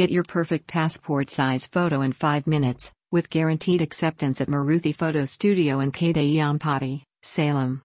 Get your perfect passport size photo in 5 minutes, with guaranteed acceptance at Maruthi Photo Studio in Kadayampati, Salem.